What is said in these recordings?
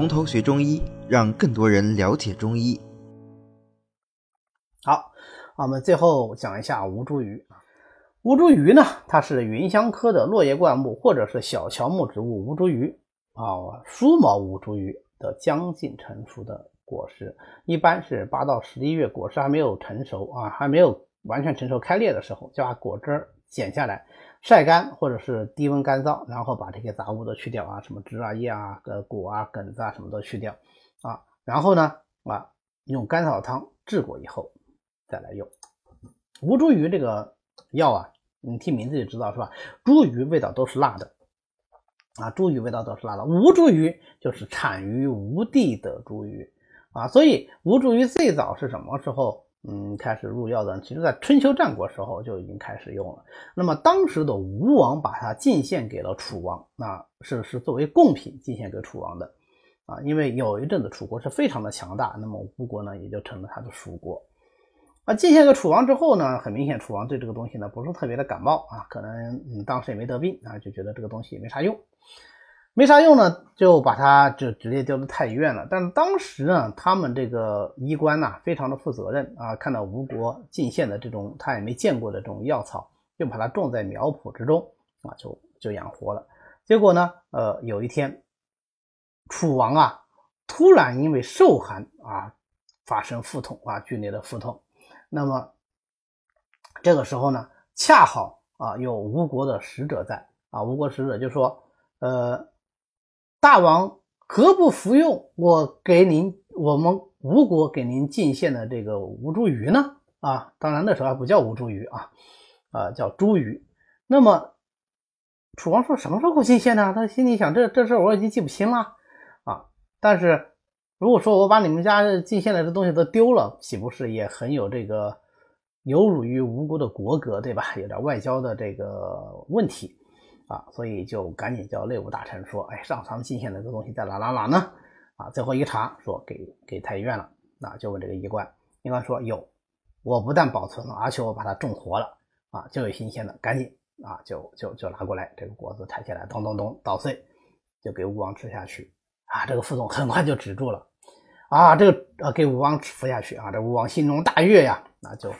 从头学中医，让更多人了解中医。好，我们最后讲一下吴茱萸。吴茱萸呢，它是芸香科的落叶灌木或者是小乔木植物吴茱萸啊，梳毛吴茱萸的将近成熟的果实，一般是八到十一月，果实还没有成熟啊，还没有完全成熟开裂的时候，就把果汁剪下来。晒干或者是低温干燥，然后把这些杂物都去掉啊，什么枝啊、叶啊、呃果啊、梗子啊，什么都去掉啊。然后呢啊，用甘草汤治过以后再来用。吴茱萸这个药啊，你听名字就知道是吧？茱萸味道都是辣的啊，茱萸味道都是辣的。吴茱萸就是产于吴地的茱萸啊，所以吴茱萸最早是什么时候？嗯，开始入药的，其实在春秋战国时候就已经开始用了。那么当时的吴王把它进献给了楚王，那是是作为贡品进献给楚王的啊。因为有一阵子楚国是非常的强大，那么吴国呢也就成了他的属国。啊，进献给楚王之后呢，很明显楚王对这个东西呢不是特别的感冒啊，可能嗯当时也没得病啊，就觉得这个东西也没啥用。没啥用呢，就把它就直接丢到太医院了。但当时呢，他们这个医官呐，非常的负责任啊，看到吴国进献的这种他也没见过的这种药草，就把它种在苗圃之中啊，就就养活了。结果呢，呃，有一天，楚王啊，突然因为受寒啊，发生腹痛啊，剧烈的腹痛。那么这个时候呢，恰好啊，有吴国的使者在啊，吴国使者就说，呃。大王何不服用我给您我们吴国给您进献的这个吴茱萸呢？啊，当然那时候还不叫吴茱萸啊，啊叫茱萸。那么楚王说什么时候进献呢？他心里想，这这事我已经记不清了啊。但是如果说我把你们家进献来的东西都丢了，岂不是也很有这个有辱于吴国的国格，对吧？有点外交的这个问题。啊，所以就赶紧叫内务大臣说：“哎，上苍进献的这个东西在哪哪哪呢？”啊，最后一查说给给太医院了。那就问这个医官，医官说：“有，我不但保存了，而且我把它种活了。啊，就有新鲜的，赶紧啊，就就就拿过来。这个果子抬起来，咚咚咚捣碎，就给吴王吃下去。啊，这个腹痛很快就止住了。啊，这个呃给吴王服下去啊，这吴王心中大悦呀，那就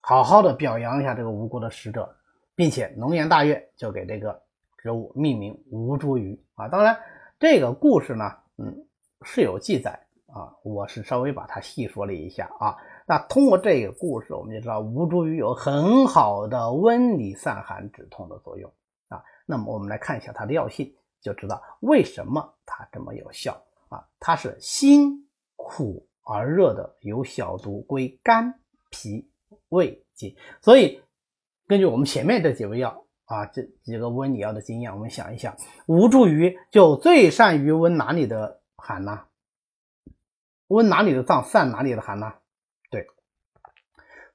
好好的表扬一下这个吴国的使者。”并且龙颜大悦，就给这个植物命名吴茱萸啊。当然，这个故事呢，嗯，是有记载啊。我是稍微把它细说了一下啊。那通过这个故事，我们就知道吴茱萸有很好的温里散寒止痛的作用啊。那么我们来看一下它的药性，就知道为什么它这么有效啊。它是辛苦而热的，有小毒，归肝脾胃经，所以。根据我们前面这几味药啊，这几个温里药的经验，我们想一想，吴茱萸就最善于温哪里的寒呢？温哪里的脏，散哪里的寒呢？对，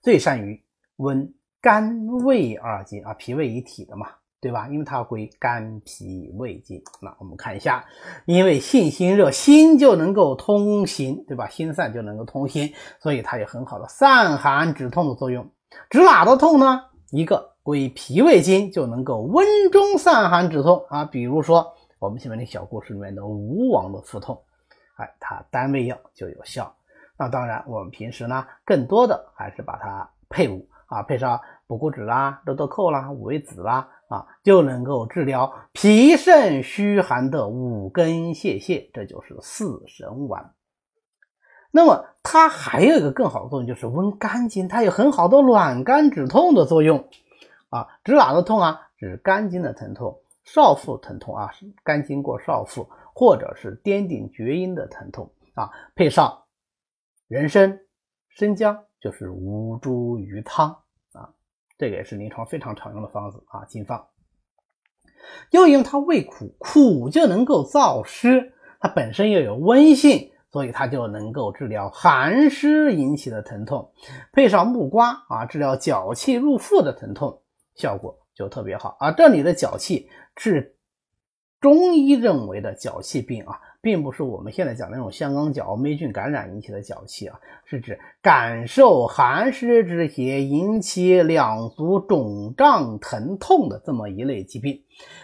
最善于温肝胃二经啊，脾胃一体的嘛，对吧？因为它归肝脾胃经。那我们看一下，因为性心热，心就能够通心，对吧？心散就能够通心，所以它有很好的散寒止痛的作用。止哪的痛呢？一个归脾胃经就能够温中散寒止痛啊，比如说我们前面那小故事里面的吴王的腹痛，哎，它单味药就有效。那当然，我们平时呢，更多的还是把它配伍啊，配上补骨脂啦、肉豆蔻啦、五味子啦啊，就能够治疗脾肾虚寒的五根泄泻，这就是四神丸。那么它还有一个更好的作用，就是温肝经，它有很好的暖肝止痛的作用啊。止哪的痛啊？止肝经的疼痛，少腹疼痛啊，肝经过少腹，或者是颠顶厥阴的疼痛啊。配上人参、生姜，就是吴茱萸汤啊。这个也是临床非常常用的方子啊，金方。又因为它味苦，苦就能够燥湿，它本身又有温性。所以它就能够治疗寒湿引起的疼痛，配上木瓜啊，治疗脚气入腹的疼痛，效果就特别好啊。这里的脚气是中医认为的脚气病啊，并不是我们现在讲的那种香港脚、霉菌感染引起的脚气啊，是指感受寒湿之邪引起两足肿胀疼痛的这么一类疾病。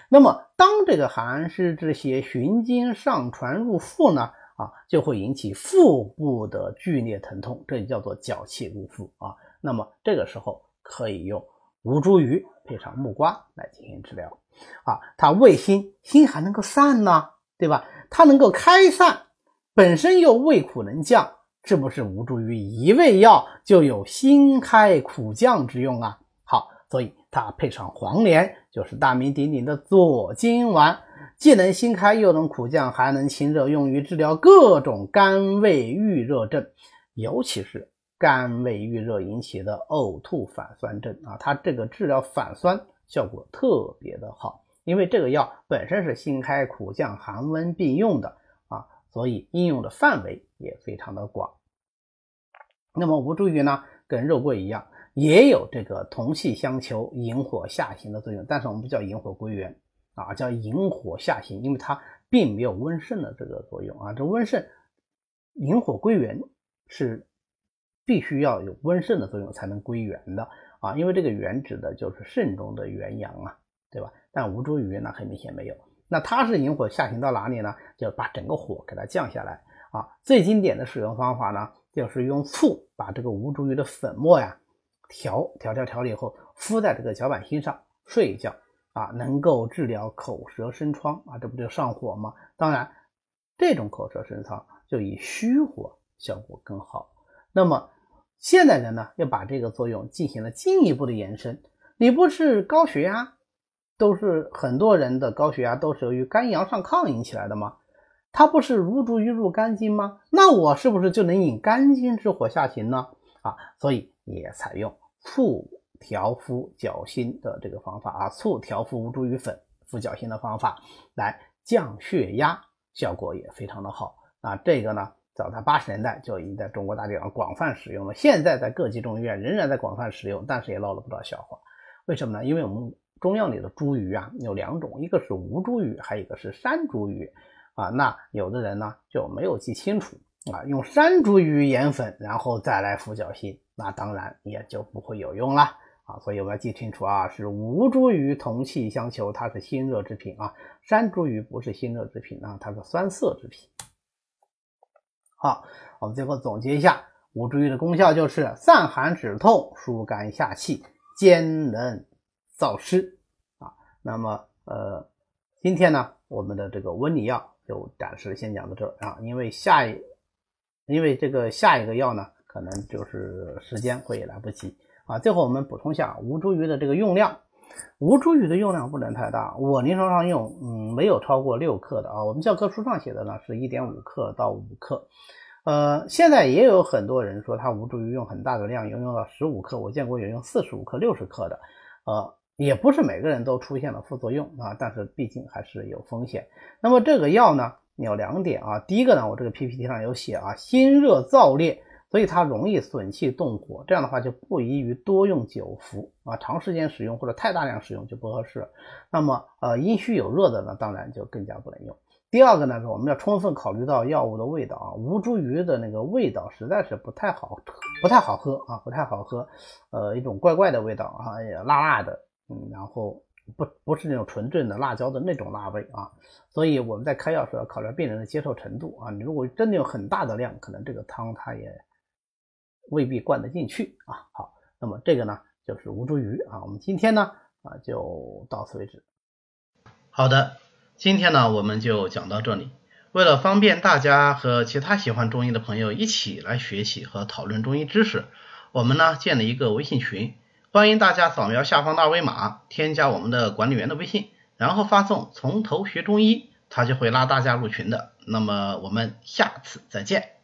那么，当这个寒湿之邪循经上传入腹呢，啊，就会引起腹部的剧烈疼痛，这就叫做脚气入腹啊。那么这个时候可以用吴茱萸配上木瓜来进行治疗。啊，它味辛，辛还能够散呢，对吧？它能够开散，本身又味苦能降，是不是吴茱萸一味药就有辛开苦降之用啊？好，所以它配上黄连，就是大名鼎鼎的左金丸，既能辛开又能苦降，还能清热，用于治疗各种肝胃郁热症，尤其是肝胃郁热引起的呕吐反酸症啊，它这个治疗反酸。效果特别的好，因为这个药本身是辛开苦降、寒温并用的啊，所以应用的范围也非常的广。那么吴茱萸呢，跟肉桂一样，也有这个同气相求、引火下行的作用，但是我们不叫引火归元啊，叫引火下行，因为它并没有温肾的这个作用啊。这温肾、引火归元是必须要有温肾的作用才能归元的。啊，因为这个元指的就是肾中的元阳啊，对吧？但吴茱萸呢，很明显没有。那它是引火下行到哪里呢？就把整个火给它降下来啊。最经典的使用方法呢，就是用醋把这个吴茱萸的粉末呀调调调调了以后，敷在这个脚板心上睡一觉啊，能够治疗口舌生疮啊，这不就上火吗？当然，这种口舌生疮就以虚火效果更好。那么。现代人呢，又把这个作用进行了进一步的延伸。你不是高血压，都是很多人的高血压都是由于肝阳上亢引起来的吗？它不是如茱萸入肝经吗？那我是不是就能引肝经之火下行呢？啊，所以也采用醋调敷脚心的这个方法啊，醋调敷吴茱萸粉敷脚心的方法来降血压，效果也非常的好。那这个呢？早在八十年代就已经在中国大地上广泛使用了，现在在各级中医院仍然在广泛使用，但是也闹了不少笑话。为什么呢？因为我们中药里的茱萸啊有两种，一个是吴茱萸，还有一个是山茱萸啊。那有的人呢就没有记清楚啊，用山茱萸研粉，然后再来敷脚心，那当然也就不会有用了啊。所以我们要记清楚啊，是吴茱萸同气相求，它是辛热之品啊；山茱萸不是辛热之品啊，它是酸涩之品。好，我们最后总结一下，吴茱萸的功效就是散寒止痛、疏肝下气、兼能燥湿啊。那么，呃，今天呢，我们的这个温里药就暂时先讲到这啊，因为下一，因为这个下一个药呢，可能就是时间会来不及啊。最后我们补充一下吴茱萸的这个用量。吴茱萸的用量不能太大，我临床上用，嗯，没有超过六克的啊。我们教科书上写的呢是一点五克到五克，呃，现在也有很多人说他吴茱萸用很大的量，用用到十五克，我见过有用四十五克、六十克的，呃，也不是每个人都出现了副作用啊，但是毕竟还是有风险。那么这个药呢，有两点啊，第一个呢，我这个 PPT 上有写啊，辛热燥烈。所以它容易损气动火，这样的话就不宜于多用久服啊，长时间使用或者太大量使用就不合适。那么呃阴虚有热的呢，当然就更加不能用。第二个呢是我们要充分考虑到药物的味道啊，吴茱萸的那个味道实在是不太好，不太好喝啊，不太好喝，呃一种怪怪的味道啊，也辣辣的，嗯，然后不不是那种纯正的辣椒的那种辣味啊，所以我们在开药时候要考虑病人的接受程度啊，你如果真的有很大的量，可能这个汤它也。未必灌得进去啊。好，那么这个呢就是吴茱萸啊。我们今天呢啊就到此为止。好的，今天呢我们就讲到这里。为了方便大家和其他喜欢中医的朋友一起来学习和讨论中医知识，我们呢建了一个微信群，欢迎大家扫描下方的二维码，添加我们的管理员的微信，然后发送“从头学中医”，他就会拉大家入群的。那么我们下次再见。